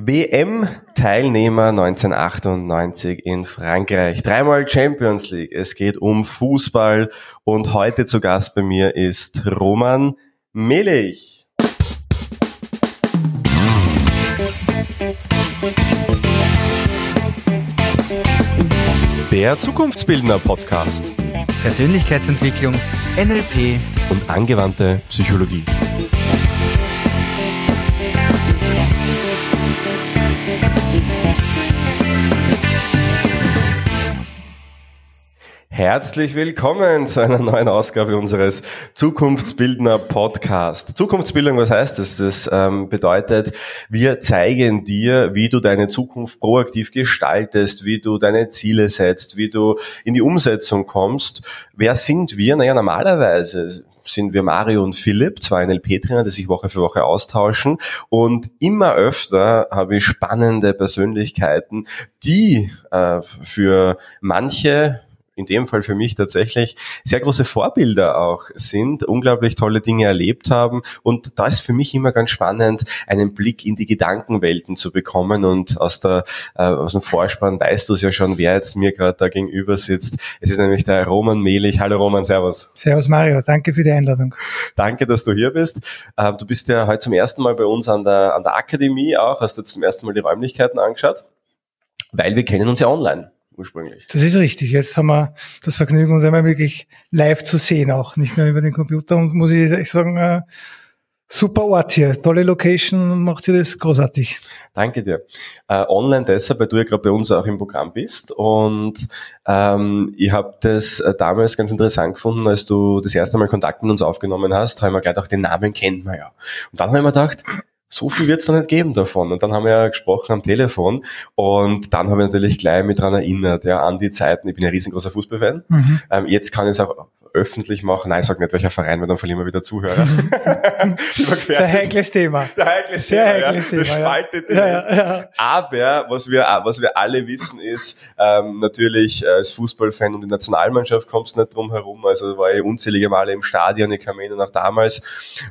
WM-Teilnehmer 1998 in Frankreich. Dreimal Champions League. Es geht um Fußball und heute zu Gast bei mir ist Roman Melich. Der Zukunftsbildner Podcast. Persönlichkeitsentwicklung, NLP und angewandte Psychologie. Herzlich willkommen zu einer neuen Ausgabe unseres Zukunftsbildner Podcast. Zukunftsbildung, was heißt das? Das ähm, bedeutet, wir zeigen dir, wie du deine Zukunft proaktiv gestaltest, wie du deine Ziele setzt, wie du in die Umsetzung kommst. Wer sind wir? Naja, normalerweise sind wir Mario und Philipp, zwei NLP-Trainer, die sich Woche für Woche austauschen. Und immer öfter habe ich spannende Persönlichkeiten, die äh, für manche in dem Fall für mich tatsächlich sehr große Vorbilder auch sind, unglaublich tolle Dinge erlebt haben. Und da ist für mich immer ganz spannend, einen Blick in die Gedankenwelten zu bekommen. Und aus, der, äh, aus dem Vorspann weißt du es ja schon, wer jetzt mir gerade da gegenüber sitzt. Es ist nämlich der Roman Mehlich. Hallo Roman, Servus. Servus Mario, danke für die Einladung. Danke, dass du hier bist. Äh, du bist ja heute zum ersten Mal bei uns an der, an der Akademie auch, hast jetzt zum ersten Mal die Räumlichkeiten angeschaut, weil wir kennen uns ja online ursprünglich. Das ist richtig. Jetzt haben wir das Vergnügen, uns einmal wirklich live zu sehen, auch nicht nur über den Computer. Und muss ich sagen, äh, super Ort hier, tolle Location, macht sie das großartig. Danke dir. Äh, online deshalb, weil du ja gerade bei uns auch im Programm bist. Und ähm, ich habe das äh, damals ganz interessant gefunden, als du das erste Mal Kontakt mit uns aufgenommen hast, haben wir gleich auch den Namen kennt man ja. Und dann haben wir gedacht, so viel wird es noch nicht geben davon. Und dann haben wir ja gesprochen am Telefon und dann habe ich natürlich gleich mit dran erinnert, ja, an die Zeiten. Ich bin ein riesengroßer Fußballfan. Mhm. Ähm, jetzt kann ich es auch öffentlich machen. Nein, ich sage nicht welcher Verein, weil dann verlieren wir wieder Zuhörer. Sehr heikles Thema. Sehr heikles Sehr Thema, heikles ja. Thema. Das spaltet ja. Ja, ja, Aber was wir, was wir alle wissen ist, ähm, natürlich äh, als Fußballfan und die Nationalmannschaft kommst nicht drum herum. Also war ich unzählige Male im Stadion, ich mich erinnern, auch damals.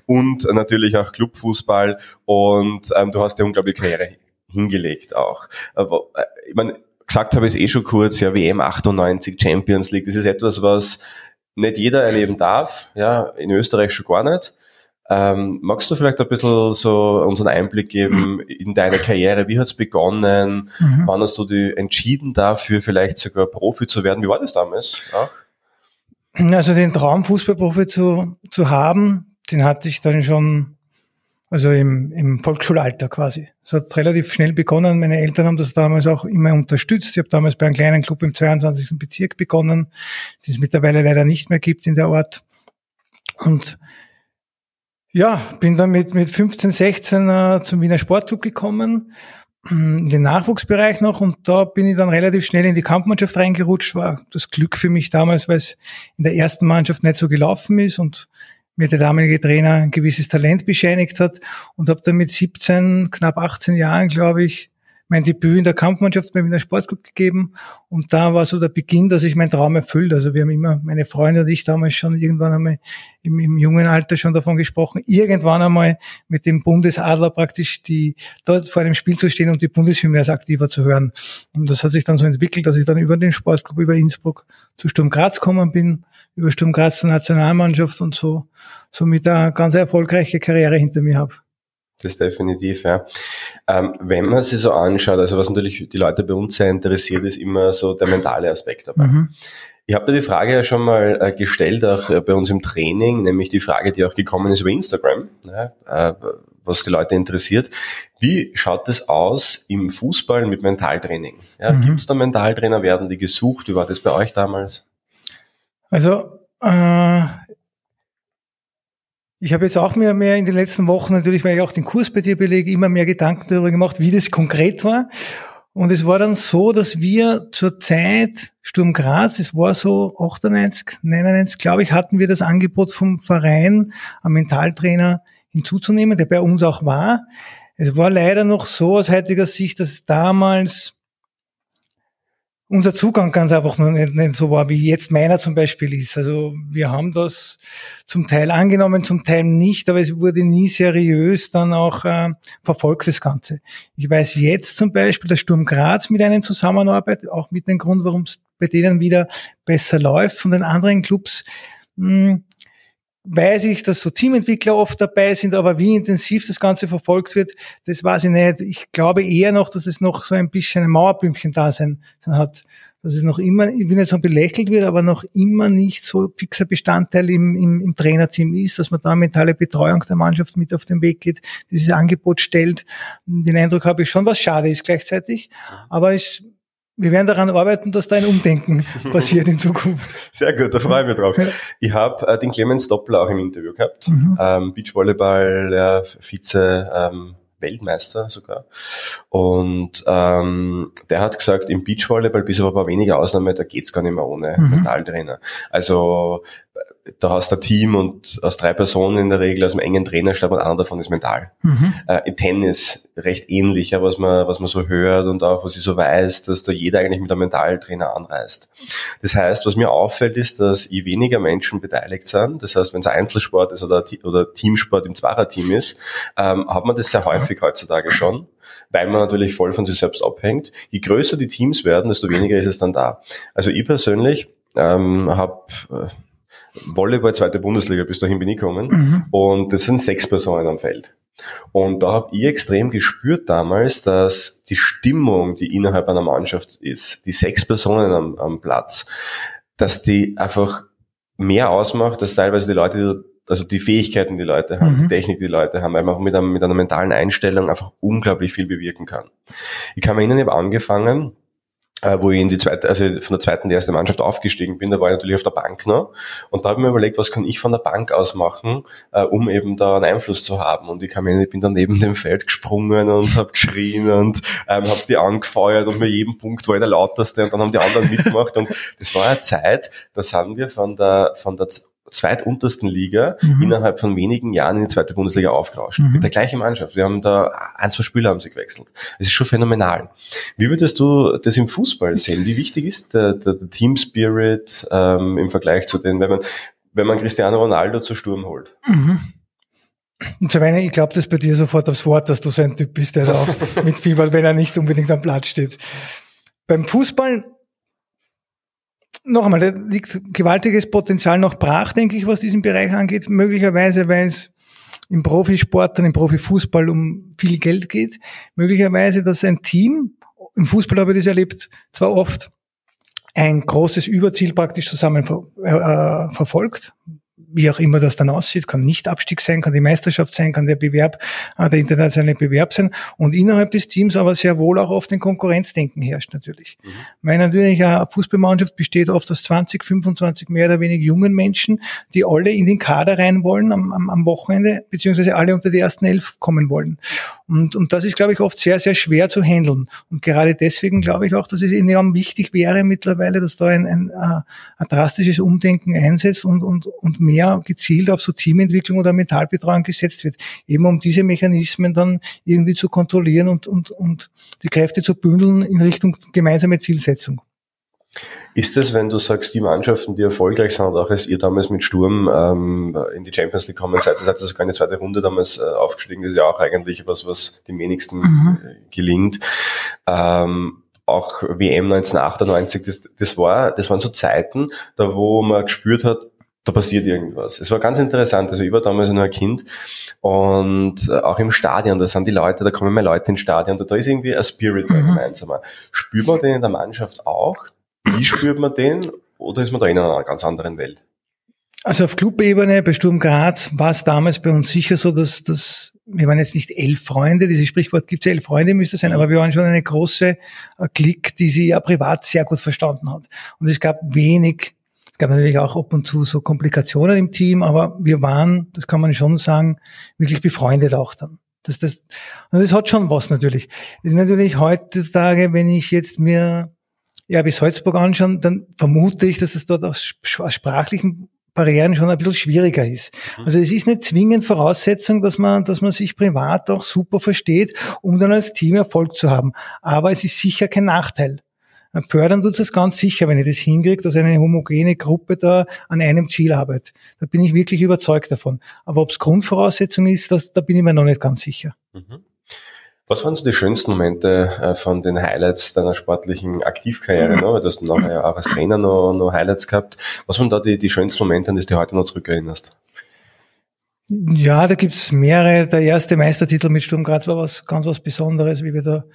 Und natürlich auch Clubfußball. Und ähm, du hast ja unglaubliche Karriere hingelegt auch. Aber, äh, ich meine, gesagt habe ich es eh schon kurz, ja, WM 98, Champions League, das ist etwas, was nicht jeder erleben darf, ja, in Österreich schon gar nicht. Ähm, magst du vielleicht ein bisschen so unseren Einblick geben in deine Karriere? Wie hat's begonnen? Mhm. Wann hast du dich entschieden dafür, vielleicht sogar Profi zu werden? Wie war das damals? Auch? Also den Traum, Fußballprofi zu, zu haben, den hatte ich dann schon also im, im Volksschulalter quasi. Es hat relativ schnell begonnen. Meine Eltern haben das damals auch immer unterstützt. Ich habe damals bei einem kleinen Club im 22. Bezirk begonnen, die es mittlerweile leider nicht mehr gibt in der Ort. Und ja, bin dann mit, mit 15, 16 äh, zum Wiener Sportclub gekommen, in den Nachwuchsbereich noch und da bin ich dann relativ schnell in die Kampfmannschaft reingerutscht. War das Glück für mich damals, weil es in der ersten Mannschaft nicht so gelaufen ist und mir der damalige Trainer ein gewisses Talent bescheinigt hat und habe dann mit 17, knapp 18 Jahren, glaube ich, mein Debüt in der Kampfmannschaft bei Wiener Sportclub gegeben und da war so der Beginn, dass ich meinen Traum erfüllt. Also wir haben immer, meine Freunde und ich damals schon irgendwann einmal im, im jungen Alter schon davon gesprochen, irgendwann einmal mit dem Bundesadler praktisch die dort vor dem Spiel zu stehen und die Bundeshymne als aktiver zu hören. Und das hat sich dann so entwickelt, dass ich dann über den Sportclub, über Innsbruck zu Sturm Graz gekommen bin, über Sturm Graz zur Nationalmannschaft und so, somit eine ganz erfolgreiche Karriere hinter mir habe. Das definitiv, ja. Ähm, wenn man sich so anschaut, also was natürlich die Leute bei uns sehr interessiert, ist immer so der mentale Aspekt dabei. Mhm. Ich habe dir die Frage ja schon mal äh, gestellt, auch äh, bei uns im Training, nämlich die Frage, die auch gekommen ist über Instagram, ja, äh, was die Leute interessiert. Wie schaut es aus im Fußball mit Mentaltraining? Ja, mhm. Gibt es da Mentaltrainer? Werden die gesucht? Wie war das bei euch damals? Also äh, ich habe jetzt auch mehr, mehr in den letzten Wochen, natürlich, weil ich auch den Kurs bei dir belege, immer mehr Gedanken darüber gemacht, wie das konkret war. Und es war dann so, dass wir zur Zeit Sturm Graz, es war so 98, 99, glaube ich, hatten wir das Angebot vom Verein, am Mentaltrainer hinzuzunehmen, der bei uns auch war. Es war leider noch so aus heutiger Sicht, dass damals unser Zugang ganz einfach noch nicht, nicht so war, wie jetzt meiner zum Beispiel ist. Also wir haben das zum Teil angenommen, zum Teil nicht, aber es wurde nie seriös dann auch äh, verfolgt, das Ganze. Ich weiß jetzt zum Beispiel, dass Sturm Graz mit einem zusammenarbeitet, auch mit dem Grund, warum es bei denen wieder besser läuft. Von den anderen Clubs mh, hm, weiß ich, dass so Teamentwickler oft dabei sind, aber wie intensiv das Ganze verfolgt wird, das weiß ich nicht. Ich glaube eher noch, dass es noch so ein bisschen ein Mauerblümchen da sein, hat. Dass es noch immer, ich will nicht sagen belächelt wird, aber noch immer nicht so fixer Bestandteil im, im, im Trainerteam ist, dass man da mentale Betreuung der Mannschaft mit auf den Weg geht, dieses Angebot stellt. Den Eindruck habe ich schon, was schade ist gleichzeitig. Aber ich, wir werden daran arbeiten, dass da ein Umdenken passiert in Zukunft. Sehr gut, da freue ich mich drauf. Ich habe äh, den Clemens Doppler auch im Interview gehabt. Mhm. Ähm, Beachvolleyball, der Vize ähm, Weltmeister sogar. Und ähm, der hat gesagt, im Beachvolleyball, bis auf ein paar wenige Ausnahmen, da geht's gar nicht mehr ohne mhm. Mentaltrainer. Also da hast du ein Team und aus drei Personen in der Regel aus einem engen Trainerstab und einer davon ist mental. Mhm. Äh, Im Tennis recht ähnlich, ja, was man, was man so hört und auch was ich so weiß, dass da jeder eigentlich mit einem Mentaltrainer anreist. Das heißt, was mir auffällt, ist, dass je weniger Menschen beteiligt sind, das heißt, wenn es Einzelsport ist oder, oder Teamsport im Zweierteam ist, ähm, hat man das sehr häufig heutzutage schon weil man natürlich voll von sich selbst abhängt. Je größer die Teams werden, desto weniger ist es dann da. Also ich persönlich ähm, habe äh, Volleyball, zweite Bundesliga, bis dahin bin ich gekommen. Mhm. Und das sind sechs Personen am Feld. Und da habe ich extrem gespürt damals, dass die Stimmung, die innerhalb einer Mannschaft ist, die sechs Personen am, am Platz, dass die einfach mehr ausmacht, als teilweise die Leute, also die Fähigkeiten, die Leute haben, mhm. die Technik, die Leute haben, weil man auch mit, einem, mit einer mentalen Einstellung einfach unglaublich viel bewirken kann. Ich kann mir erinnern, ich habe angefangen, wo ich in die zweite, also von der zweiten die erste Mannschaft aufgestiegen bin, da war ich natürlich auf der Bank noch. Und da habe ich mir überlegt, was kann ich von der Bank aus machen, äh, um eben da einen Einfluss zu haben. Und ich kann mir, ich bin dann neben dem Feld gesprungen und habe geschrien und ähm, habe die angefeuert und mir jeden Punkt war ich der lauteste und dann haben die anderen mitgemacht. Und das war eine Zeit, da sind wir von der von der zweituntersten Liga mhm. innerhalb von wenigen Jahren in die zweite Bundesliga aufgerauscht. Mhm. Mit der gleichen Mannschaft. Wir haben da ein, zwei Spieler haben sie gewechselt. Es ist schon phänomenal. Wie würdest du das im Fußball sehen? Wie wichtig ist der, der, der Team Spirit ähm, im Vergleich zu den, wenn man, wenn man Cristiano Ronaldo zu Sturm holt? Mhm. Und zum einen, ich glaube das bei dir sofort aufs Wort, dass du so ein Typ bist, der da auch mitfiebert, wenn er nicht unbedingt am Platz steht. Beim Fußball noch einmal, da liegt gewaltiges Potenzial noch brach, denke ich, was diesen Bereich angeht. Möglicherweise, weil es im Profisport und im Profifußball um viel Geld geht. Möglicherweise, dass ein Team, im Fußball habe ich das erlebt, zwar oft ein großes Überziel praktisch zusammen ver, äh, verfolgt, wie auch immer das dann aussieht, kann nicht Abstieg sein, kann die Meisterschaft sein, kann der Bewerb, äh, der internationale Bewerb sein und innerhalb des Teams aber sehr wohl auch oft ein Konkurrenzdenken herrscht natürlich. Mhm. Weil natürlich eine Fußballmannschaft besteht oft aus 20, 25 mehr oder weniger jungen Menschen, die alle in den Kader rein wollen am, am, am Wochenende, beziehungsweise alle unter die ersten elf kommen wollen. Und, und das ist, glaube ich, oft sehr, sehr schwer zu handeln. Und gerade deswegen glaube ich auch, dass es enorm wichtig wäre mittlerweile, dass da ein, ein, äh, ein drastisches Umdenken einsetzt und, und, und mehr gezielt auf so Teamentwicklung oder Mentalbetreuung gesetzt wird, eben um diese Mechanismen dann irgendwie zu kontrollieren und, und, und die Kräfte zu bündeln in Richtung gemeinsame Zielsetzung. Ist es, wenn du sagst, die Mannschaften, die erfolgreich sind, auch als ihr damals mit Sturm ähm, in die Champions League gekommen seid, seid ihr sogar in die zweite Runde damals äh, aufgestiegen, das ist ja auch eigentlich was, was dem wenigsten mhm. Äh, gelingt. Ähm, auch WM 1998, das, das war, das waren so Zeiten, da wo man gespürt hat, da passiert irgendwas. Es war ganz interessant. Also ich war damals nur ein Kind und äh, auch im Stadion, da sind die Leute, da kommen mehr Leute ins Stadion, da, da ist irgendwie ein Spirit mhm. gemeinsamer. Spürt man den in der Mannschaft auch? Wie spürt man den? Oder ist man da in einer ganz anderen Welt? Also auf Clubebene bei Sturm Graz war es damals bei uns sicher so, dass, dass wir waren jetzt nicht elf Freunde, dieses Sprichwort gibt es elf Freunde, müsste sein, mhm. aber wir waren schon eine große äh, Klick, die sie ja privat sehr gut verstanden hat. Und es gab wenig es gab natürlich auch ab und zu so Komplikationen im Team, aber wir waren, das kann man schon sagen, wirklich befreundet auch dann. Das, das, und das hat schon was natürlich. Das ist natürlich heutzutage, wenn ich jetzt mir ja bis Salzburg anschaue, dann vermute ich, dass es dort aus sprachlichen Barrieren schon ein bisschen schwieriger ist. Mhm. Also es ist nicht zwingend Voraussetzung, dass man, dass man sich privat auch super versteht, um dann als Team Erfolg zu haben. Aber es ist sicher kein Nachteil. Fördern tut es ganz sicher, wenn ich das hinkriege, dass eine homogene Gruppe da an einem Ziel arbeitet. Da bin ich wirklich überzeugt davon. Aber ob es Grundvoraussetzung ist, das, da bin ich mir noch nicht ganz sicher. Mhm. Was waren so die schönsten Momente äh, von den Highlights deiner sportlichen Aktivkarriere? Ne? Du hast nachher auch als Trainer noch, noch Highlights gehabt. Was waren da die, die schönsten Momente, an die du heute noch zurückerinnerst? Ja, da gibt's mehrere. Der erste Meistertitel mit Sturm Graz war was ganz was Besonderes, wie wir da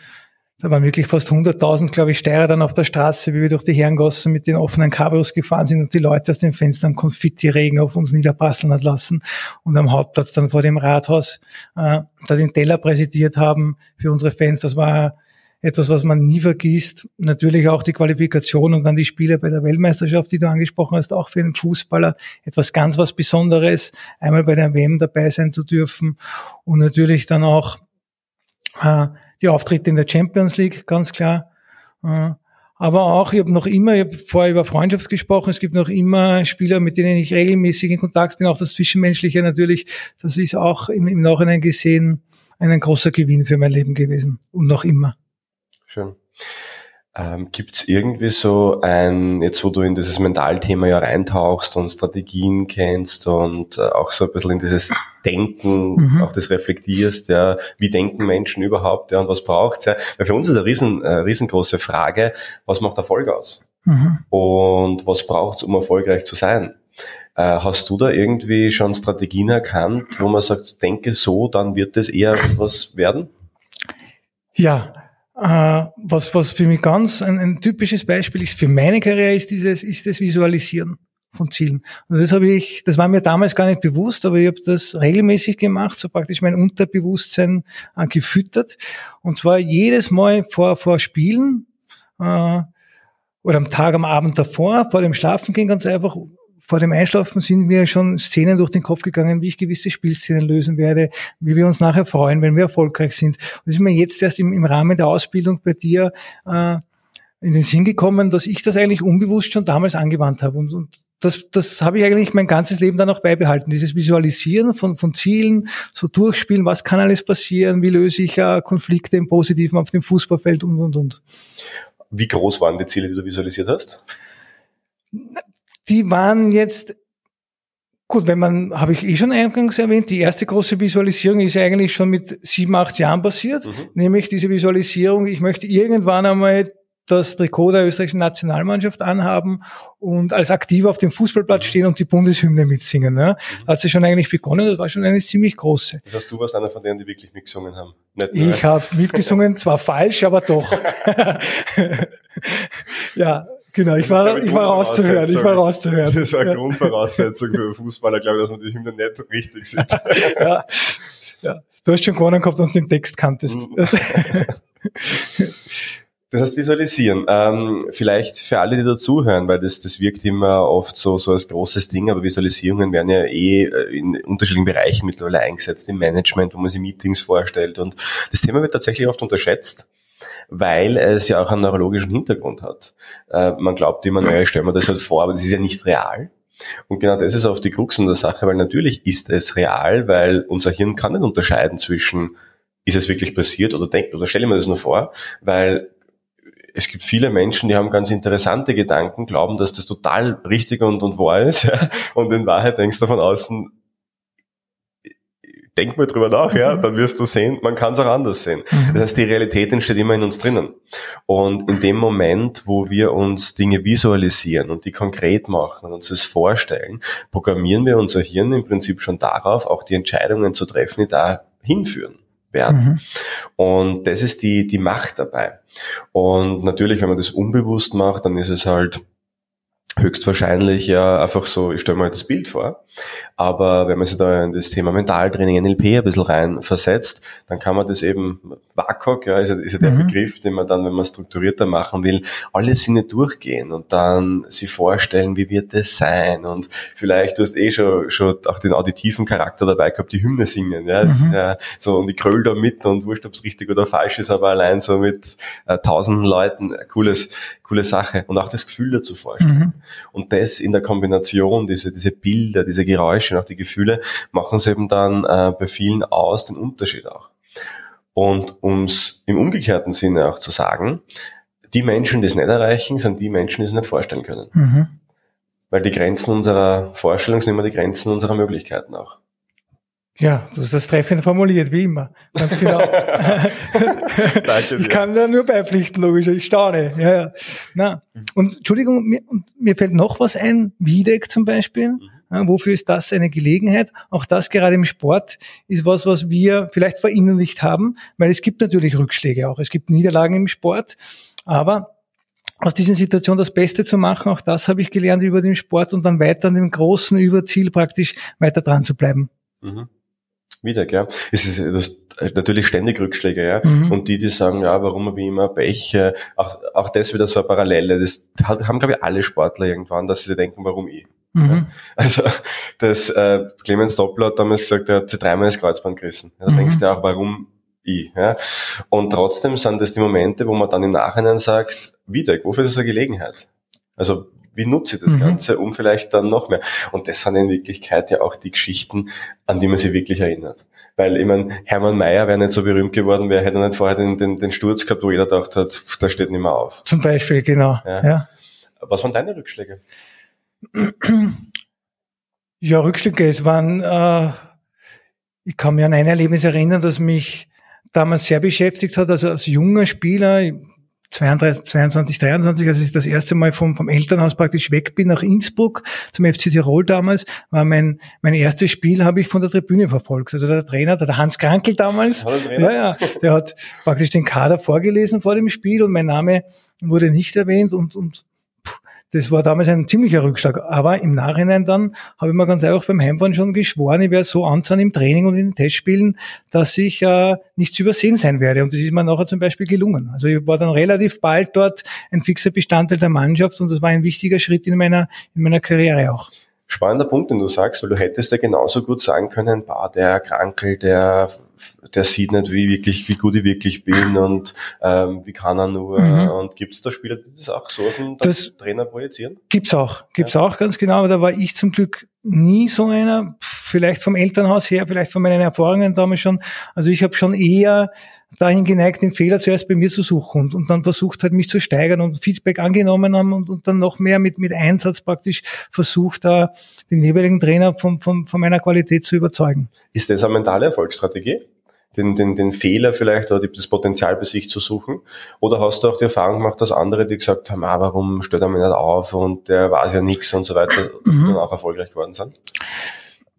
da waren wirklich fast 100.000, glaube ich, Steirer dann auf der Straße, wie wir durch die Herrengassen mit den offenen Cabrios gefahren sind und die Leute aus den Fenstern Konfetti-Regen auf uns niederprasseln hat lassen und am Hauptplatz dann vor dem Rathaus äh, da den Teller präsentiert haben für unsere Fans. Das war etwas, was man nie vergisst. Natürlich auch die Qualifikation und dann die Spiele bei der Weltmeisterschaft, die du angesprochen hast, auch für einen Fußballer etwas ganz was Besonderes, einmal bei der WM dabei sein zu dürfen und natürlich dann auch äh, die Auftritte in der Champions League, ganz klar. Äh, aber auch, ich habe noch immer, ich habe vorher über Freundschaft gesprochen, es gibt noch immer Spieler, mit denen ich regelmäßig in Kontakt bin, auch das Zwischenmenschliche natürlich, das ist auch im, im Nachhinein gesehen ein großer Gewinn für mein Leben gewesen und noch immer. Schön. Ähm, Gibt es irgendwie so ein, jetzt wo du in dieses Mentalthema ja reintauchst und Strategien kennst und äh, auch so ein bisschen in dieses Denken, mhm. auch das reflektierst, ja, wie denken Menschen überhaupt, ja, und was braucht's, ja. Weil für uns ist eine riesen, äh, riesengroße Frage, was macht Erfolg aus? Mhm. Und was braucht's, um erfolgreich zu sein? Äh, hast du da irgendwie schon Strategien erkannt, wo man sagt, denke so, dann wird es eher was werden? Ja, was, was für mich ganz ein, ein typisches Beispiel ist für meine Karriere, ist dieses, ist das Visualisieren von Zielen. Und das habe ich, das war mir damals gar nicht bewusst, aber ich habe das regelmäßig gemacht, so praktisch mein Unterbewusstsein äh, gefüttert. Und zwar jedes Mal vor, vor Spielen äh, oder am Tag, am Abend davor, vor dem Schlafen gehen, ganz einfach vor dem Einschlafen sind mir schon Szenen durch den Kopf gegangen, wie ich gewisse Spielszenen lösen werde, wie wir uns nachher freuen, wenn wir erfolgreich sind. Und es ist mir jetzt erst im, im Rahmen der Ausbildung bei dir äh, in den Sinn gekommen, dass ich das eigentlich unbewusst schon damals angewandt habe. Und, und das, das habe ich eigentlich mein ganzes Leben dann auch beibehalten. Dieses Visualisieren von, von Zielen, so durchspielen, was kann alles passieren, wie löse ich äh, Konflikte im Positiven auf dem Fußballfeld und, und, und. Wie groß waren die Ziele, die du visualisiert hast? Die waren jetzt Gut, wenn man, habe ich eh schon eingangs erwähnt, die erste große Visualisierung ist eigentlich schon mit sieben, acht Jahren passiert, mhm. nämlich diese Visualisierung, ich möchte irgendwann einmal das Trikot der österreichischen Nationalmannschaft anhaben und als aktiv auf dem Fußballplatz mhm. stehen und die Bundeshymne mitsingen. Ne? Mhm. Hat sie schon eigentlich begonnen, das war schon eine ziemlich große. Das heißt, du warst einer von denen, die wirklich mitgesungen haben? ich habe mitgesungen, zwar falsch, aber doch. ja, Genau, ich war, ich, war rauszuhören, ich war rauszuhören. Das war eine Grundvoraussetzung für Fußballer, glaube ich, dass man die Hymne nicht richtig sieht. ja, ja. Du hast schon gewonnen gehabt, dass du den Text kanntest. Mhm. Das heißt visualisieren. Ähm, vielleicht für alle, die dazuhören, weil das, das wirkt immer oft so, so als großes Ding, aber Visualisierungen werden ja eh äh, in unterschiedlichen Bereichen mittlerweile eingesetzt, im Management, wo man sich Meetings vorstellt. Und das Thema wird tatsächlich oft unterschätzt weil es ja auch einen neurologischen Hintergrund hat. Äh, man glaubt immer, naja, ich stelle mir das halt vor, aber das ist ja nicht real. Und genau das ist auch die Krux an der Sache, weil natürlich ist es real, weil unser Hirn kann nicht unterscheiden zwischen, ist es wirklich passiert oder denkt, oder stelle mir das nur vor, weil es gibt viele Menschen, die haben ganz interessante Gedanken, glauben, dass das total richtig und, und wahr ist, ja, und in Wahrheit denkst du von außen, denk mal drüber nach, ja, mhm. dann wirst du sehen, man kann es auch anders sehen. Mhm. Das heißt, die Realität entsteht immer in uns drinnen. Und in dem Moment, wo wir uns Dinge visualisieren und die konkret machen und uns das vorstellen, programmieren wir unser Hirn im Prinzip schon darauf, auch die Entscheidungen zu treffen, die da hinführen werden. Mhm. Und das ist die, die Macht dabei. Und natürlich, wenn man das unbewusst macht, dann ist es halt höchstwahrscheinlich ja einfach so, ich stelle mir das Bild vor. Aber wenn man sich da in das Thema Mentaltraining, NLP ein bisschen rein versetzt, dann kann man das eben, WAKOK, ja, ist ja, ist ja der mhm. Begriff, den man dann, wenn man strukturierter machen will, alle Sinne durchgehen und dann sich vorstellen, wie wird es sein und vielleicht, du hast eh schon, schon auch den auditiven Charakter dabei gehabt, die Hymne singen, ja, mhm. ja so, und ich kröll da mit und wurscht, ob es richtig oder falsch ist, aber allein so mit äh, tausenden Leuten, cooles, coole Sache und auch das Gefühl dazu vorstellen. Mhm. Und das in der Kombination, diese, diese Bilder, diese Geräusche und auch die Gefühle, machen es eben dann äh, bei vielen aus, den Unterschied auch. Und ums im umgekehrten Sinne auch zu sagen, Die Menschen, die es nicht erreichen, sind die Menschen, die es nicht vorstellen können. Mhm. Weil die Grenzen unserer Vorstellung sind immer die Grenzen unserer Möglichkeiten auch. Ja, du hast das treffend formuliert, wie immer. Ganz genau. Danke ich kann da nur beipflichten, logisch. Ich staune. Ja, ja. Na. Und Entschuldigung, mir, mir fällt noch was ein. Wiedek zum Beispiel. Ja, wofür ist das eine Gelegenheit? Auch das gerade im Sport ist was, was wir vielleicht verinnerlicht haben, weil es gibt natürlich Rückschläge auch. Es gibt Niederlagen im Sport, aber aus diesen Situationen das Beste zu machen, auch das habe ich gelernt über den Sport und dann weiter an dem großen Überziel praktisch weiter dran zu bleiben. Mhm. Wieder, gell? Es ist du hast natürlich ständig Rückschläge, ja. Mhm. Und die, die sagen, ja, warum habe ich immer Pech, äh, auch, auch das wieder so eine Parallele. Das haben, glaube ich, alle Sportler irgendwann, dass sie sich denken, warum ich. Mhm. Also das äh, Clemens Doppler hat damals gesagt, er hat sich dreimal das Kreuzband gerissen. Ja, da Mhm. denkst du auch, warum ich? Ja? Und trotzdem sind das die Momente, wo man dann im Nachhinein sagt, wieder, wofür ist es eine Gelegenheit? Also wie nutze ich das Mhm. Ganze, um vielleicht dann noch mehr? Und das sind in Wirklichkeit ja auch die Geschichten, an die man sich wirklich erinnert. Weil, ich meine, Hermann Mayer wäre nicht so berühmt geworden, wäre hätte nicht vorher den, den, den Sturz gehabt, wo jeder gedacht hat, pff, der steht nicht mehr auf. Zum Beispiel, genau. Ja. Ja. Was waren deine Rückschläge? Ja, Rückschläge. Es waren, äh, ich kann mich an ein Erlebnis erinnern, das mich damals sehr beschäftigt hat. Also als junger Spieler, 32, 22, 23, als ich das erste Mal vom, vom Elternhaus praktisch weg bin nach Innsbruck zum FC Tirol damals, war mein, mein erstes Spiel habe ich von der Tribüne verfolgt. Also der Trainer, der Hans Krankel damals, ja, ja, der hat praktisch den Kader vorgelesen vor dem Spiel und mein Name wurde nicht erwähnt und, und das war damals ein ziemlicher Rückschlag. Aber im Nachhinein dann habe ich mir ganz einfach beim Heimfahren schon geschworen, ich werde so anzahlen im Training und in den Testspielen, dass ich äh, nicht zu übersehen sein werde. Und das ist mir nachher zum Beispiel gelungen. Also ich war dann relativ bald dort ein fixer Bestandteil der Mannschaft und das war ein wichtiger Schritt in meiner, in meiner Karriere auch. Spannender Punkt, den du sagst, weil du hättest ja genauso gut sagen können, bah, der Krankel, der, der sieht nicht, wie wirklich, wie gut ich wirklich bin und ähm, wie kann er nur. Mhm. Und gibt es da Spieler, die das auch so auf den Das- Trainer projizieren? Gibt's auch, gibt's auch ganz genau, aber da war ich zum Glück nie so einer, vielleicht vom Elternhaus her, vielleicht von meinen Erfahrungen damals schon. Also ich habe schon eher dahin geneigt, den Fehler zuerst bei mir zu suchen und, und dann versucht halt mich zu steigern und Feedback angenommen haben und, und dann noch mehr mit, mit Einsatz praktisch versucht, da den jeweiligen Trainer von, von, von meiner Qualität zu überzeugen. Ist das eine mentale Erfolgsstrategie? Den, den, den Fehler vielleicht oder die- das Potenzial bei sich zu suchen? Oder hast du auch die Erfahrung gemacht, dass andere, die gesagt haben, ah, warum stellt er mich nicht auf und der weiß ja nichts und so weiter, dass die Mhm. dann auch erfolgreich geworden sind?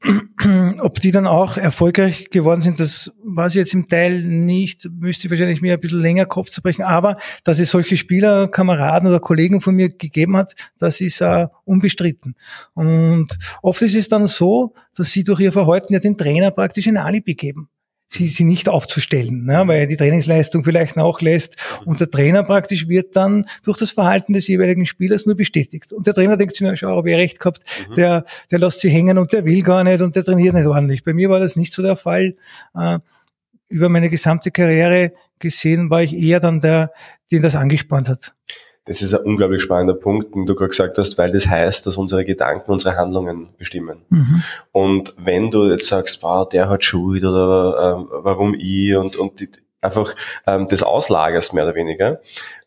Ob die dann auch erfolgreich geworden sind, das weiß ich jetzt im Teil nicht, müsste ich wahrscheinlich mir ein bisschen länger Kopf zerbrechen. Aber dass es solche Spieler, Kameraden oder Kollegen von mir gegeben hat, das ist äh, unbestritten. Und oft ist es dann so, dass sie durch ihr Verhalten ja den Trainer praktisch ein Alibi geben. Sie, sie nicht aufzustellen, ne, weil die Trainingsleistung vielleicht nachlässt und der Trainer praktisch wird dann durch das Verhalten des jeweiligen Spielers nur bestätigt. Und der Trainer denkt sich, na, schau, habe ich recht gehabt, der, der lässt sie hängen und der will gar nicht und der trainiert nicht ordentlich. Bei mir war das nicht so der Fall. Äh, über meine gesamte Karriere gesehen war ich eher dann der, den das angespannt hat. Das ist ein unglaublich spannender Punkt, den du gerade gesagt hast, weil das heißt, dass unsere Gedanken unsere Handlungen bestimmen. Mhm. Und wenn du jetzt sagst, wow, der hat Schuld oder ähm, warum ich und, und die, einfach ähm, das auslagerst mehr oder weniger,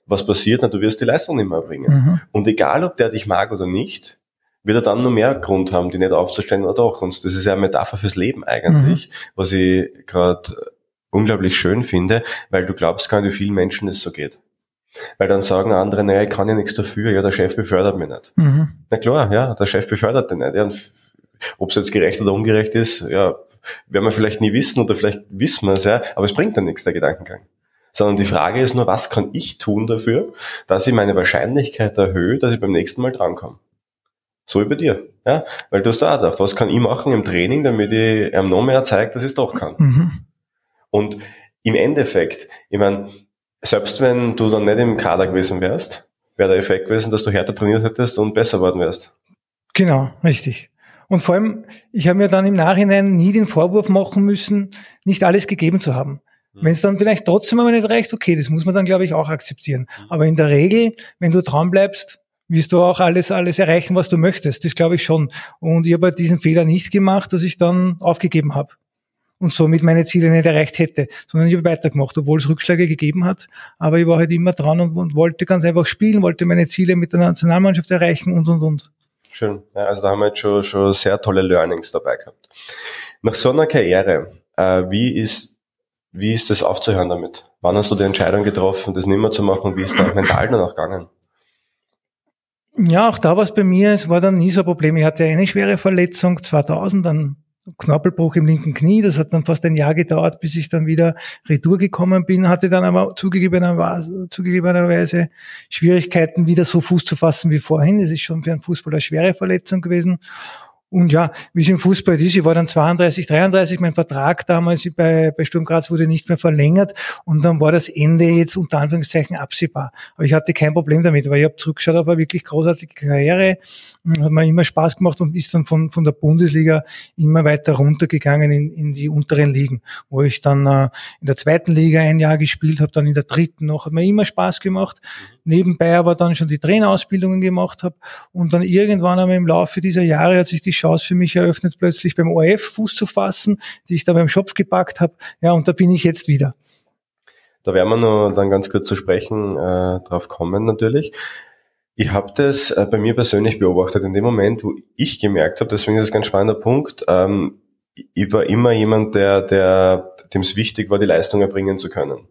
was passiert? Na, du wirst die Leistung nicht mehr bringen. Mhm. Und egal, ob der dich mag oder nicht, wird er dann nur mehr Grund haben, die nicht aufzustellen oder doch. Und das ist ja eine Metapher fürs Leben eigentlich, was ich gerade unglaublich schön finde, weil du glaubst gar nicht, wie vielen Menschen es so geht. Weil dann sagen andere, naja, ich kann ja nichts dafür, ja, der Chef befördert mich nicht. Mhm. Na klar, ja, der Chef befördert den nicht. Ja, ob es jetzt gerecht oder ungerecht ist, ja, werden wir vielleicht nie wissen oder vielleicht wissen wir es ja, aber es bringt dann nichts, der Gedankengang. Sondern die Frage ist nur, was kann ich tun dafür, dass ich meine Wahrscheinlichkeit erhöhe, dass ich beim nächsten Mal drankomme. So wie bei dir. Ja? Weil du hast da auch gedacht, was kann ich machen im Training, damit ich ihm noch mehr zeige, dass ich es doch kann. Mhm. Und im Endeffekt, ich meine, selbst wenn du dann nicht im Kader gewesen wärst, wäre der Effekt gewesen, dass du härter trainiert hättest und besser worden wärst. Genau, richtig. Und vor allem, ich habe mir dann im Nachhinein nie den Vorwurf machen müssen, nicht alles gegeben zu haben. Mhm. Wenn es dann vielleicht trotzdem aber nicht reicht, okay, das muss man dann, glaube ich, auch akzeptieren. Mhm. Aber in der Regel, wenn du dran bleibst, wirst du auch alles, alles erreichen, was du möchtest. Das glaube ich schon. Und ich habe halt diesen Fehler nicht gemacht, dass ich dann aufgegeben habe. Und somit meine Ziele nicht erreicht hätte, sondern ich habe weitergemacht, obwohl es Rückschläge gegeben hat. Aber ich war halt immer dran und, und wollte ganz einfach spielen, wollte meine Ziele mit der Nationalmannschaft erreichen und und und. Schön. Ja, also da haben wir jetzt schon, schon sehr tolle Learnings dabei gehabt. Nach so einer Karriere, äh, wie ist, wie ist das aufzuhören damit? Wann hast du die Entscheidung getroffen, das nicht mehr zu machen? Wie ist da mental danach gegangen? Ja, auch da war es bei mir, es war dann nie so ein Problem. Ich hatte eine schwere Verletzung 2000, dann Knorpelbruch im linken Knie. Das hat dann fast ein Jahr gedauert, bis ich dann wieder retour gekommen bin. Hatte dann aber zugegebenerweise, zugegebenerweise Schwierigkeiten, wieder so Fuß zu fassen wie vorhin. Das ist schon für einen Fußballer schwere Verletzung gewesen. Und ja, wie es im Fußball ist, ich war dann 32, 33, mein Vertrag damals bei, bei Sturm Graz wurde nicht mehr verlängert und dann war das Ende jetzt unter Anführungszeichen absehbar. Aber ich hatte kein Problem damit, weil ich habe zurückgeschaut auf eine wirklich großartige Karriere, hat mir immer Spaß gemacht und ist dann von, von der Bundesliga immer weiter runtergegangen in, in die unteren Ligen, wo ich dann äh, in der zweiten Liga ein Jahr gespielt habe, dann in der dritten noch, hat mir immer Spaß gemacht. Nebenbei aber dann schon die Trainerausbildungen gemacht habe und dann irgendwann einmal im Laufe dieser Jahre hat sich die Chance für mich eröffnet, plötzlich beim ORF Fuß zu fassen, die ich da beim Schopf gepackt habe. Ja, und da bin ich jetzt wieder. Da werden wir noch dann ganz kurz zu sprechen äh, drauf kommen natürlich. Ich habe das äh, bei mir persönlich beobachtet. In dem Moment, wo ich gemerkt habe, deswegen ist das ein ganz spannender Punkt, ähm, ich war immer jemand, der, der, dem es wichtig war, die Leistung erbringen zu können.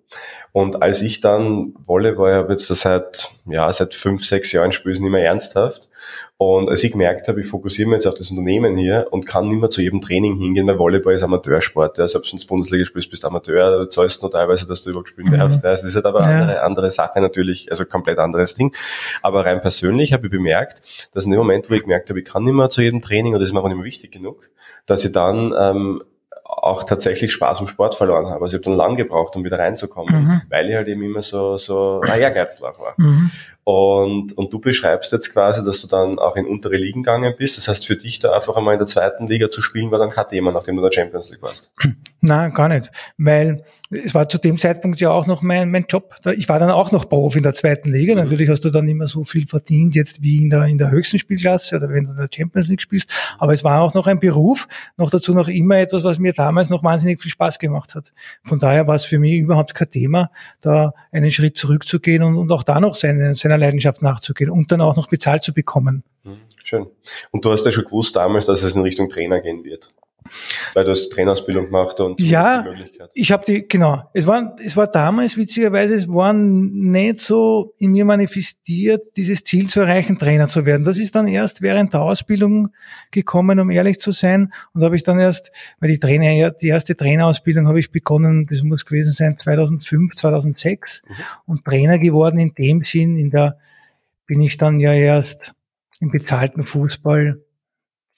Und als ich dann Volleyball, habe jetzt das seit, ja, seit fünf, sechs Jahren spiele ich nicht mehr ernsthaft. Und als ich gemerkt habe, ich fokussiere mich jetzt auf das Unternehmen hier und kann nicht mehr zu jedem Training hingehen, weil Volleyball ist Amateursport. Ja, selbst wenn du Bundesliga spielst, bist du Amateur, du zahlst nur teilweise, dass du überhaupt spielen mhm. darfst. Ja, das ist halt aber eine andere, andere Sache natürlich, also komplett anderes Ding. Aber rein persönlich habe ich bemerkt, dass in dem Moment, wo ich gemerkt habe, ich kann nicht mehr zu jedem Training und das ist mir auch nicht mehr wichtig genug, dass ich dann ähm, auch tatsächlich Spaß im Sport verloren habe. Also ich habe dann lang gebraucht, um wieder reinzukommen, mhm. weil ich halt eben immer so, so ein Ehrgeizler war. Mhm. Und, und du beschreibst jetzt quasi, dass du dann auch in untere Ligen gegangen bist. Das heißt, für dich da einfach einmal in der zweiten Liga zu spielen, war dann kein Thema, nachdem du in der Champions League warst. Nein, gar nicht. Weil es war zu dem Zeitpunkt ja auch noch mein, mein Job. Ich war dann auch noch Profi in der zweiten Liga. Mhm. Natürlich hast du dann immer so viel verdient jetzt wie in der, in der höchsten Spielklasse oder wenn du in der Champions League spielst. Aber es war auch noch ein Beruf. Noch dazu noch immer etwas, was mir damals noch wahnsinnig viel Spaß gemacht hat. Von daher war es für mich überhaupt kein Thema, da einen Schritt zurückzugehen und, und auch da noch seine, seine seiner Leidenschaft nachzugehen und dann auch noch bezahlt zu bekommen. Mhm, schön. Und du hast ja schon gewusst damals, dass es in Richtung Trainer gehen wird. Weil du hast Trainerausbildung gemacht und ja, ich habe die genau. Es war es war damals witzigerweise es war nicht so in mir manifestiert dieses Ziel zu erreichen Trainer zu werden. Das ist dann erst während der Ausbildung gekommen, um ehrlich zu sein. Und habe ich dann erst, weil die Trainer die erste Trainerausbildung habe ich begonnen, das muss gewesen sein 2005, 2006 mhm. und Trainer geworden in dem Sinn. In der bin ich dann ja erst im bezahlten Fußball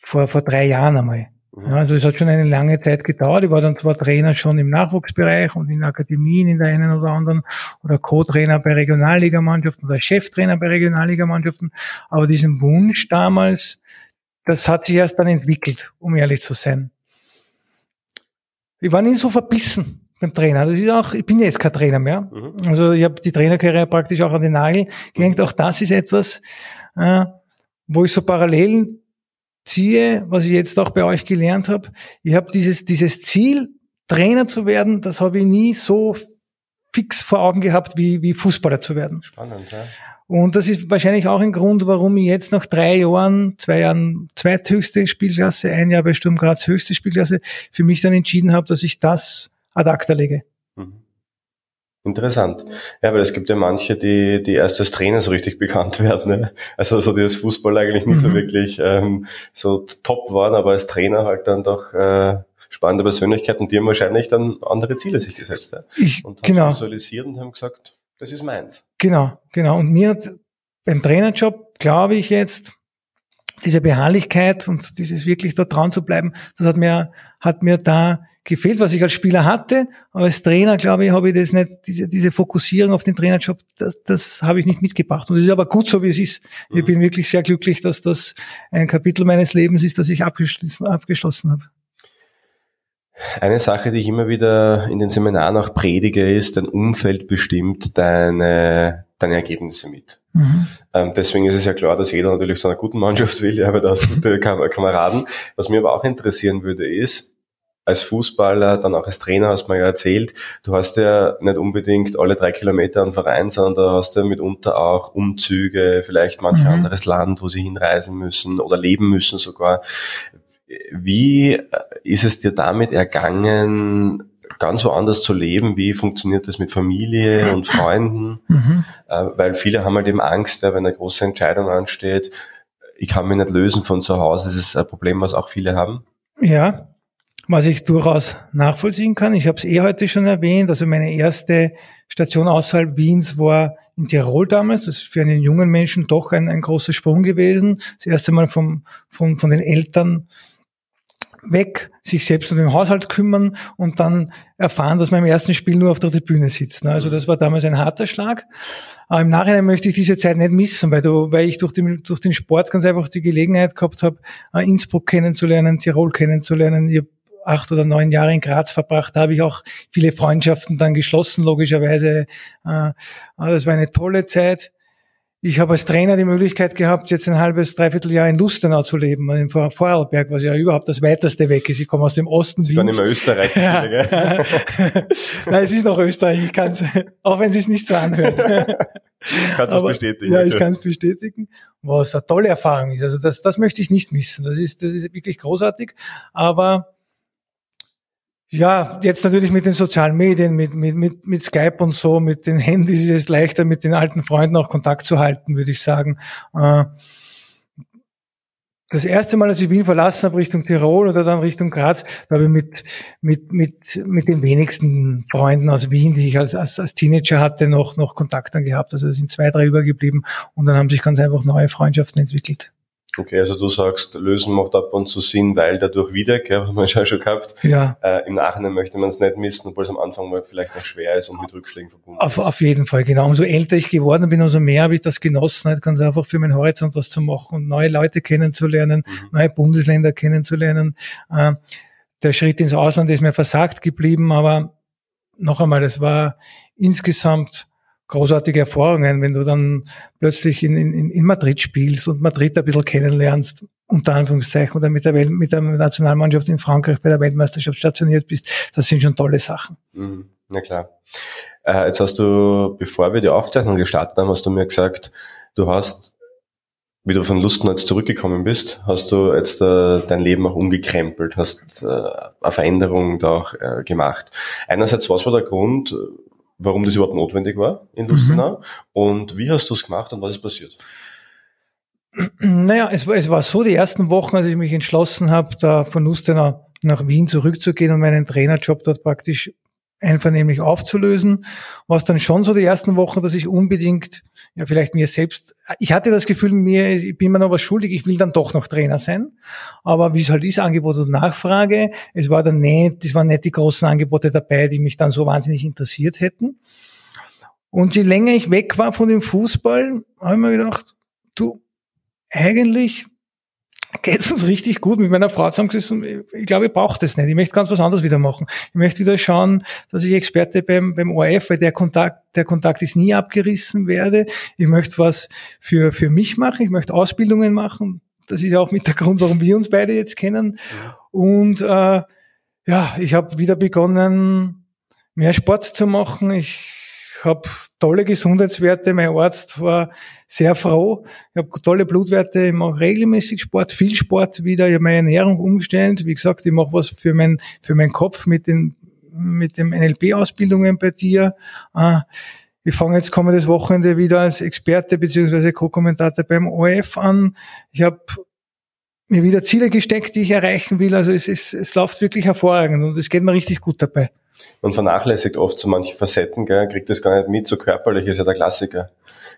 vor vor drei Jahren einmal. Also es hat schon eine lange Zeit gedauert. Ich war dann zwar Trainer schon im Nachwuchsbereich und in Akademien in der einen oder anderen oder Co-Trainer bei Regionalligamannschaften oder Cheftrainer bei Regionalligamannschaften, aber diesen Wunsch damals, das hat sich erst dann entwickelt, um ehrlich zu sein. Ich war nie so verbissen beim Trainer. Das ist auch, ich bin jetzt kein Trainer mehr. Mhm. Also ich habe die Trainerkarriere praktisch auch an den Nagel gehängt. Auch das ist etwas, äh, wo ich so Parallelen ziehe, was ich jetzt auch bei euch gelernt habe. Ich habe dieses, dieses Ziel, Trainer zu werden, das habe ich nie so fix vor Augen gehabt, wie, wie Fußballer zu werden. Spannend, ja. Und das ist wahrscheinlich auch ein Grund, warum ich jetzt nach drei Jahren, zwei Jahren zweithöchste Spielklasse, ein Jahr bei Sturm Graz höchste Spielklasse, für mich dann entschieden habe, dass ich das ad acta lege. Interessant. Ja, weil es gibt ja manche, die, die erst als Trainer so richtig bekannt werden. Ne? Also so die als Fußballer eigentlich nicht mhm. so wirklich ähm, so top waren, aber als Trainer halt dann doch äh, spannende Persönlichkeiten, die haben wahrscheinlich dann andere Ziele sich gesetzt. Ja? Ich, und haben genau. visualisiert und haben gesagt, das ist meins. Genau, genau. Und mir hat beim Trainerjob, glaube ich jetzt, diese Beharrlichkeit und dieses wirklich da dran zu bleiben, das hat mir, hat mir da gefehlt, was ich als Spieler hatte. Aber als Trainer, glaube ich, habe ich das nicht, diese, diese Fokussierung auf den Trainerjob, das, das habe ich nicht mitgebracht. Und es ist aber gut so, wie es ist. Ich mhm. bin wirklich sehr glücklich, dass das ein Kapitel meines Lebens ist, das ich abgeschlossen, abgeschlossen habe. Eine Sache, die ich immer wieder in den Seminaren auch predige, ist, dein Umfeld bestimmt deine, deine Ergebnisse mit. Mhm. Ähm, deswegen ist es ja klar, dass jeder natürlich zu einer guten Mannschaft will, ja, aber das gute Kameraden. Was mir aber auch interessieren würde, ist, als Fußballer, dann auch als Trainer hast du mir ja erzählt, du hast ja nicht unbedingt alle drei Kilometer einen Verein, sondern da hast du mitunter auch Umzüge, vielleicht manch mhm. anderes Land, wo sie hinreisen müssen oder leben müssen sogar. Wie ist es dir damit ergangen, ganz woanders zu leben? Wie funktioniert das mit Familie und Freunden? Mhm. Äh, weil viele haben halt eben Angst, wenn eine große Entscheidung ansteht, ich kann mich nicht lösen von zu Hause. Das ist ein Problem, was auch viele haben. Ja, was ich durchaus nachvollziehen kann. Ich habe es eh heute schon erwähnt. Also meine erste Station außerhalb Wiens war in Tirol damals. Das ist für einen jungen Menschen doch ein, ein großer Sprung gewesen. Das erste Mal vom, vom, von den Eltern weg, sich selbst um den Haushalt kümmern und dann erfahren, dass man im ersten Spiel nur auf der Tribüne sitzt. Also das war damals ein harter Schlag. Aber im Nachhinein möchte ich diese Zeit nicht missen, weil, du, weil ich durch den, durch den Sport ganz einfach die Gelegenheit gehabt habe, äh, Innsbruck kennenzulernen, Tirol kennenzulernen. Ich acht oder neun Jahre in Graz verbracht, da habe ich auch viele Freundschaften dann geschlossen, logischerweise. Äh, das war eine tolle Zeit. Ich habe als Trainer die Möglichkeit gehabt, jetzt ein halbes, dreiviertel Jahr in Lustenau zu leben, in Vorarlberg, was ja überhaupt das weiteste weg ist. Ich komme aus dem Osten Wiens. Dann immer Österreich. Ja. Nein, es ist noch Österreich. Ich kann es, auch wenn es sich nicht so anhört. Kannst du es bestätigen? Ja, ich kann es bestätigen, was eine tolle Erfahrung ist. Also das, das möchte ich nicht missen. Das ist, das ist wirklich großartig. Aber ja, jetzt natürlich mit den sozialen Medien, mit, mit, mit, mit Skype und so, mit den Handys ist es leichter, mit den alten Freunden auch Kontakt zu halten, würde ich sagen. Äh, das erste Mal, als ich Wien verlassen habe, Richtung Tirol oder dann Richtung Graz, da habe ich mit, mit, mit, mit den wenigsten Freunden aus Wien, die ich als, als, als Teenager hatte, noch, noch Kontakt dann gehabt. Also es sind zwei, drei übergeblieben und dann haben sich ganz einfach neue Freundschaften entwickelt. Okay, also du sagst, lösen macht ab und zu Sinn, weil dadurch wieder, gell, was man schon gehabt. Ja. Äh, Im Nachhinein möchte man es nicht missen, obwohl es am Anfang mal vielleicht noch schwer ist und mit Rückschlägen verbunden auf, ist. Auf jeden Fall, genau. Umso älter ich geworden bin, umso mehr habe ich das genossen, halt ganz einfach für meinen Horizont was zu machen und neue Leute kennenzulernen, mhm. neue Bundesländer kennenzulernen. Äh, der Schritt ins Ausland ist mir versagt geblieben, aber noch einmal, das war insgesamt großartige Erfahrungen, wenn du dann plötzlich in, in, in Madrid spielst und Madrid ein bisschen kennenlernst, unter Anführungszeichen, oder mit der, Welt, mit der Nationalmannschaft in Frankreich bei der Weltmeisterschaft stationiert bist, das sind schon tolle Sachen. Mhm, na klar. Äh, jetzt hast du, bevor wir die Aufzeichnung gestartet haben, hast du mir gesagt, du hast, wie du von Lusten jetzt zurückgekommen bist, hast du jetzt äh, dein Leben auch umgekrempelt, hast äh, eine Veränderung da auch äh, gemacht. Einerseits, was war der Grund, warum das überhaupt notwendig war in Lustenau mhm. und wie hast du es gemacht und was ist passiert? Naja, es war, es war so, die ersten Wochen, als ich mich entschlossen habe, da von Lustenau nach Wien zurückzugehen und meinen Trainerjob dort praktisch einvernehmlich aufzulösen, war es dann schon so die ersten Wochen, dass ich unbedingt, ja vielleicht mir selbst, ich hatte das Gefühl, mir, ich bin mir noch was schuldig, ich will dann doch noch Trainer sein. Aber wie es halt ist, Angebot und Nachfrage, es war dann nicht, es waren nicht die großen Angebote dabei, die mich dann so wahnsinnig interessiert hätten. Und je länger ich weg war von dem Fußball, habe ich mir gedacht, du, eigentlich geht es uns richtig gut mit meiner Frau zusammengesessen. Ich glaube, ich brauche das nicht. Ich möchte ganz was anderes wieder machen. Ich möchte wieder schauen, dass ich Experte beim, beim ORF, weil der Kontakt, der Kontakt ist nie abgerissen werde. Ich möchte was für, für mich machen. Ich möchte Ausbildungen machen. Das ist auch mit der Grund, warum wir uns beide jetzt kennen. Und äh, ja, ich habe wieder begonnen, mehr Sport zu machen. Ich habe tolle Gesundheitswerte. Mein Arzt war sehr froh. Ich habe tolle Blutwerte. Ich mache regelmäßig Sport, viel Sport wieder. Ich habe meine Ernährung umgestellt. Wie gesagt, ich mache was für, mein, für meinen Kopf mit den mit dem NLP-Ausbildungen bei dir. Ah, ich fange jetzt kommendes Wochenende wieder als Experte beziehungsweise Co-Kommentator beim ORF an. Ich habe mir wieder Ziele gesteckt, die ich erreichen will. Also es, ist, es läuft wirklich hervorragend und es geht mir richtig gut dabei man vernachlässigt oft so manche Facetten, gell, kriegt das gar nicht mit, so körperlich ist ja der Klassiker.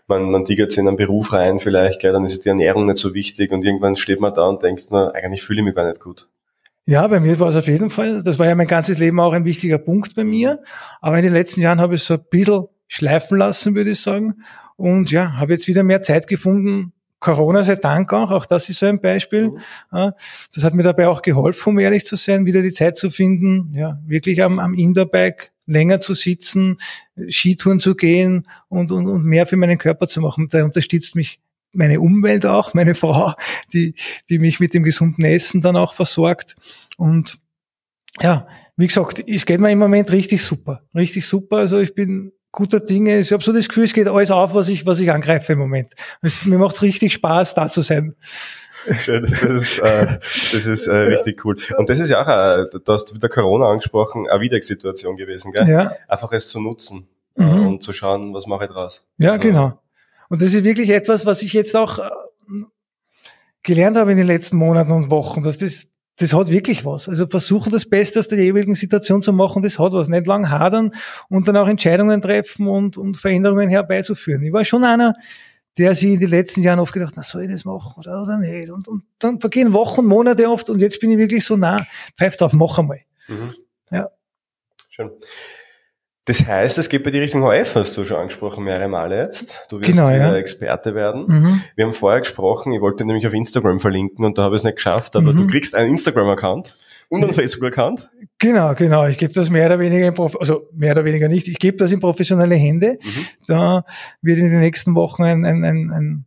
Man, man tigert sich in einen Beruf rein vielleicht, gell, dann ist die Ernährung nicht so wichtig und irgendwann steht man da und denkt, man, eigentlich fühle ich mich gar nicht gut. Ja, bei mir war es auf jeden Fall, das war ja mein ganzes Leben auch ein wichtiger Punkt bei mir, aber in den letzten Jahren habe ich es so ein bisschen schleifen lassen, würde ich sagen. Und ja, habe jetzt wieder mehr Zeit gefunden, Corona sei Dank auch, auch das ist so ein Beispiel. Mhm. Das hat mir dabei auch geholfen, um ehrlich zu sein, wieder die Zeit zu finden, ja, wirklich am, am Indoor-Bike länger zu sitzen, Skitouren zu gehen und, und, und mehr für meinen Körper zu machen. Da unterstützt mich meine Umwelt auch, meine Frau, die, die mich mit dem gesunden Essen dann auch versorgt. Und ja, wie gesagt, es geht mir im Moment richtig super. Richtig super. Also ich bin guter Dinge. Ich habe so das Gefühl, es geht alles auf, was ich, was ich angreife im Moment. Es, mir macht es richtig Spaß, da zu sein. Schön, das ist, äh, das ist äh, richtig cool. Und das ist ja auch, äh, du hast wieder Corona angesprochen, eine Wiedersituation gewesen, gell? Ja. Einfach es zu nutzen äh, Mhm. und zu schauen, was mache ich draus. Ja, Also, genau. Und das ist wirklich etwas, was ich jetzt auch äh, gelernt habe in den letzten Monaten und Wochen, dass das, das hat wirklich was. Also versuchen das Beste aus der jeweiligen Situation zu machen, das hat was. Nicht lang hadern und dann auch Entscheidungen treffen und, und Veränderungen herbeizuführen. Ich war schon einer, der sich in den letzten Jahren oft gedacht, na, soll ich das machen oder, oder nicht? Und, und dann vergehen Wochen, Monate oft und jetzt bin ich wirklich so nah, pfeif drauf, mach einmal. Mhm. Ja. Schön. Das heißt, es geht bei die Richtung HF, hast du schon angesprochen, mehrere Male jetzt. Du wirst Genau, wieder ja. Experte werden. Mhm. Wir haben vorher gesprochen, ich wollte nämlich auf Instagram verlinken und da habe ich es nicht geschafft, aber Mhm. du kriegst einen Instagram-Account und einen Facebook-Account. Genau, genau. Ich gebe das mehr oder weniger in Prof also mehr oder weniger nicht. Ich gebe das in professionelle Hände. Mhm. Da wird in den nächsten Wochen ein, ein, ein, ein,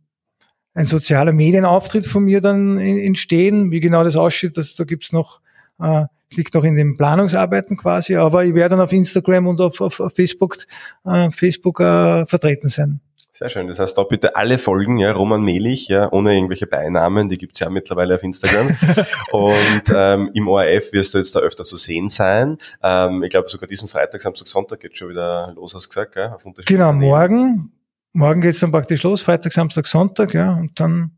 ein sozialer Medienauftritt von mir dann entstehen. Wie genau das aussieht, das, da gibt's noch, äh, liegt noch in den Planungsarbeiten quasi, aber ich werde dann auf Instagram und auf, auf, auf Facebook, äh, Facebook äh, vertreten sein. Sehr schön. Das heißt, da bitte alle Folgen, ja, Roman Melich, ja, ohne irgendwelche Beinamen, die gibt's ja mittlerweile auf Instagram. und ähm, im ORF wirst du jetzt da öfter zu sehen sein. Ähm, ich glaube, sogar diesen Freitag, Samstag, Sonntag geht schon wieder los, hast du gesagt, gell? Auf unterschiedlichen Genau, morgen, morgen geht's dann praktisch los, Freitag, Samstag, Sonntag, ja, und dann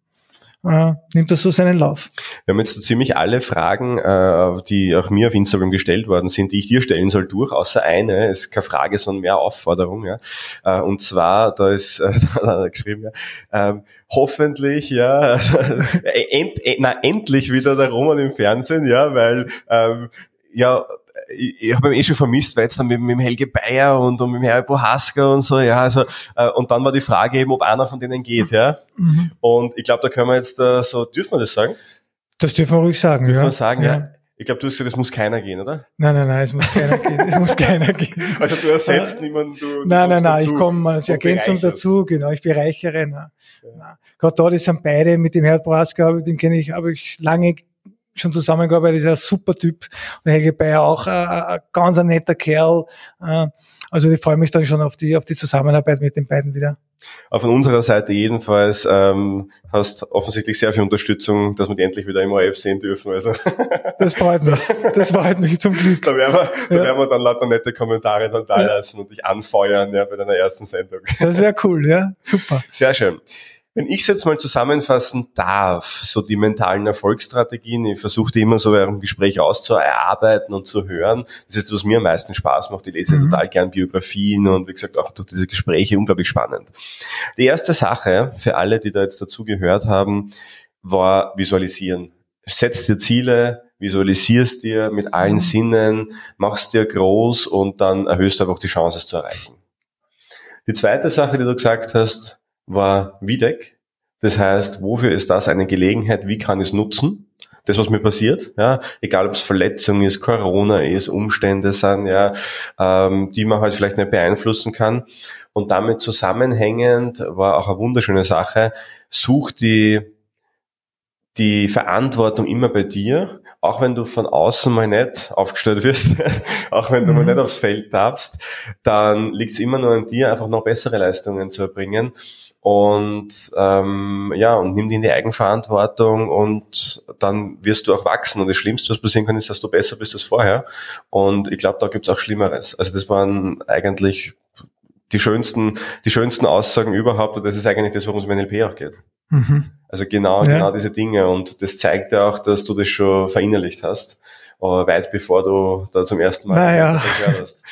äh, nimmt das so seinen Lauf. Wir haben jetzt so ziemlich alle Fragen, äh, die auch mir auf Instagram gestellt worden sind, die ich dir stellen soll, durch, außer eine, ist keine Frage, sondern mehr Aufforderung. Ja. Äh, und zwar, da ist äh, da hat er geschrieben, ja, ähm, hoffentlich, ja, end, end, na, endlich wieder der Roman im Fernsehen, ja, weil ähm, ja, ich, ich habe ihn eh schon vermisst, weil jetzt dann mit, mit dem Helge Bayer und, und mit dem Harry Bohaska und so, ja, also, äh, und dann war die Frage eben, ob einer von denen geht, ja. Mhm. Und ich glaube, da können wir jetzt äh, so, dürfen wir das sagen? Das dürfen wir ruhig sagen, Dürfen ja. wir sagen, ja. Ich glaube, du hast gesagt, es muss keiner gehen, oder? Nein, nein, nein, es muss keiner gehen. Es muss keiner gehen. Also du ersetzt niemanden, du, du Nein, nein, nein, ich komme als Ergänzung dazu, genau, ich bereichere. Nein. Nein. Gerade da, das sind beide, mit dem Herd Boraska, mit dem kenne ich, habe ich lange schon zusammengearbeitet, ist ein super Typ. Und Helge Bayer auch äh, ein ganz ein netter Kerl. Äh, Also ich freue mich dann schon auf die, auf die Zusammenarbeit mit den beiden wieder. Aber von unserer Seite jedenfalls ähm, hast offensichtlich sehr viel Unterstützung, dass wir die endlich wieder im ORF sehen dürfen. Also Das freut mich. Das freut mich zum Glück. da werden wir, da Ja. werden wir dann lauter nette Kommentare dann da Ja. lassen und dich anfeuern ja, bei deiner ersten Sendung. Das wäre cool, ja. Super. Sehr schön. Wenn ich es jetzt mal zusammenfassen darf, so die mentalen Erfolgsstrategien, ich versuche die immer so während dem Gespräch auszuarbeiten und zu hören. Das ist, was mir am meisten Spaß macht. Ich lese Mhm. total gern Biografien und wie gesagt auch durch diese Gespräche unglaublich spannend. Die erste Sache für alle, die da jetzt dazu gehört haben, war visualisieren. Setz dir Ziele, visualisierst dir mit allen Mhm. Sinnen, machst dir groß und dann erhöhst du einfach die Chance, es zu erreichen. Die zweite Sache, die du gesagt hast, war Wiedeck. Das heißt, wofür ist das eine Gelegenheit? Wie kann ich es nutzen? Das, was mir passiert, ja, egal ob es Verletzung ist, Corona ist, Umstände sind, ja, ähm, die man halt vielleicht nicht beeinflussen kann. Und damit zusammenhängend war auch eine wunderschöne Sache. Such die die Verantwortung immer bei dir, auch wenn du von außen mal nicht aufgestellt wirst, auch wenn du mal Mhm. nicht aufs Feld darfst, dann liegt es immer nur an dir, einfach noch bessere Leistungen zu erbringen. Und ähm, ja, und nimm die in die Eigenverantwortung und dann wirst du auch wachsen. Und das Schlimmste, was passieren kann, ist, dass du besser bist als vorher. Und ich glaube, da gibt's auch Schlimmeres. Also das waren eigentlich die schönsten, die schönsten Aussagen überhaupt. Und das ist eigentlich das, worum es im NLP auch geht. Mhm. Also genau, Ja. genau diese Dinge. Und das zeigt ja auch, dass du das schon verinnerlicht hast, aber weit bevor du da zum ersten Mal Naja. gehört hast.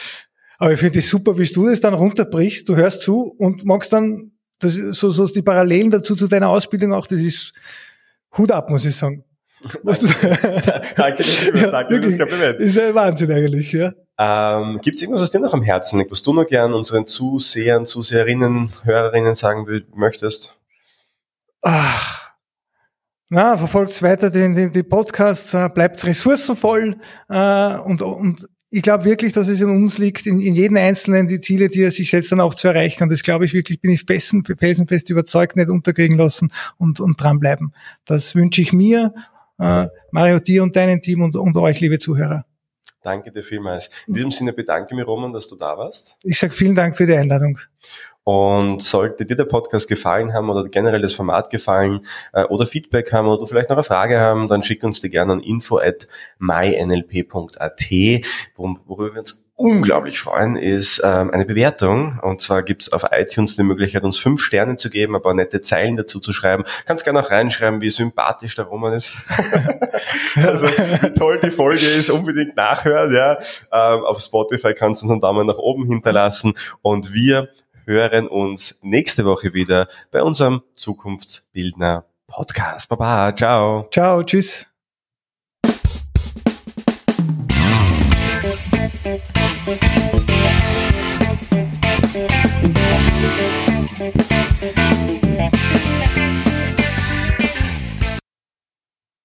Aber ich finde es super, wie du das dann runterbrichst. Du hörst zu und magst dann das, so, so die Parallelen dazu zu deiner Ausbildung auch. Das ist Hut ab, muss ich sagen. Danke, Ja, danke für das. Kompliment. ist ein Wahnsinn eigentlich, ja. Ähm, Gibt es irgendwas, was dir noch am Herzen liegt, was du noch gern unseren Zusehern, Zuseherinnen, Hörerinnen sagen möchtest? Ach. Na, verfolgt weiter den, den, die Podcasts, äh, bleibt ressourcenvoll äh, und, und ich glaube wirklich, dass es in uns liegt, in, in jeden Einzelnen die Ziele, die er sich setzt, dann auch zu erreichen. Und das glaube ich wirklich, bin ich festen, felsenfest überzeugt, nicht unterkriegen lassen und, und dranbleiben. Das wünsche ich mir, äh, Mario, dir und deinem Team und, und euch, liebe Zuhörer. Danke dir vielmals. In diesem Sinne bedanke ich mich, Roman, dass du da warst. Ich sage vielen Dank für die Einladung. Und sollte dir der Podcast gefallen haben oder generell das Format gefallen äh, oder Feedback haben oder vielleicht noch eine Frage haben, dann schick uns die gerne an info at mynlp.at, worüber wir uns unglaublich freuen, ist ähm, eine Bewertung. Und zwar gibt's auf iTunes die Möglichkeit, uns fünf Sterne zu geben, ein paar nette Zeilen dazu zu schreiben. Kannst gerne auch reinschreiben, wie sympathisch der Roman ist. also wie toll die Folge ist, unbedingt nachhören. Ja. Ähm, auf Spotify kannst du uns einen Daumen nach oben hinterlassen. Und wir hören uns nächste Woche wieder bei unserem Zukunftsbildner Podcast. Baba, ciao. Ciao, tschüss.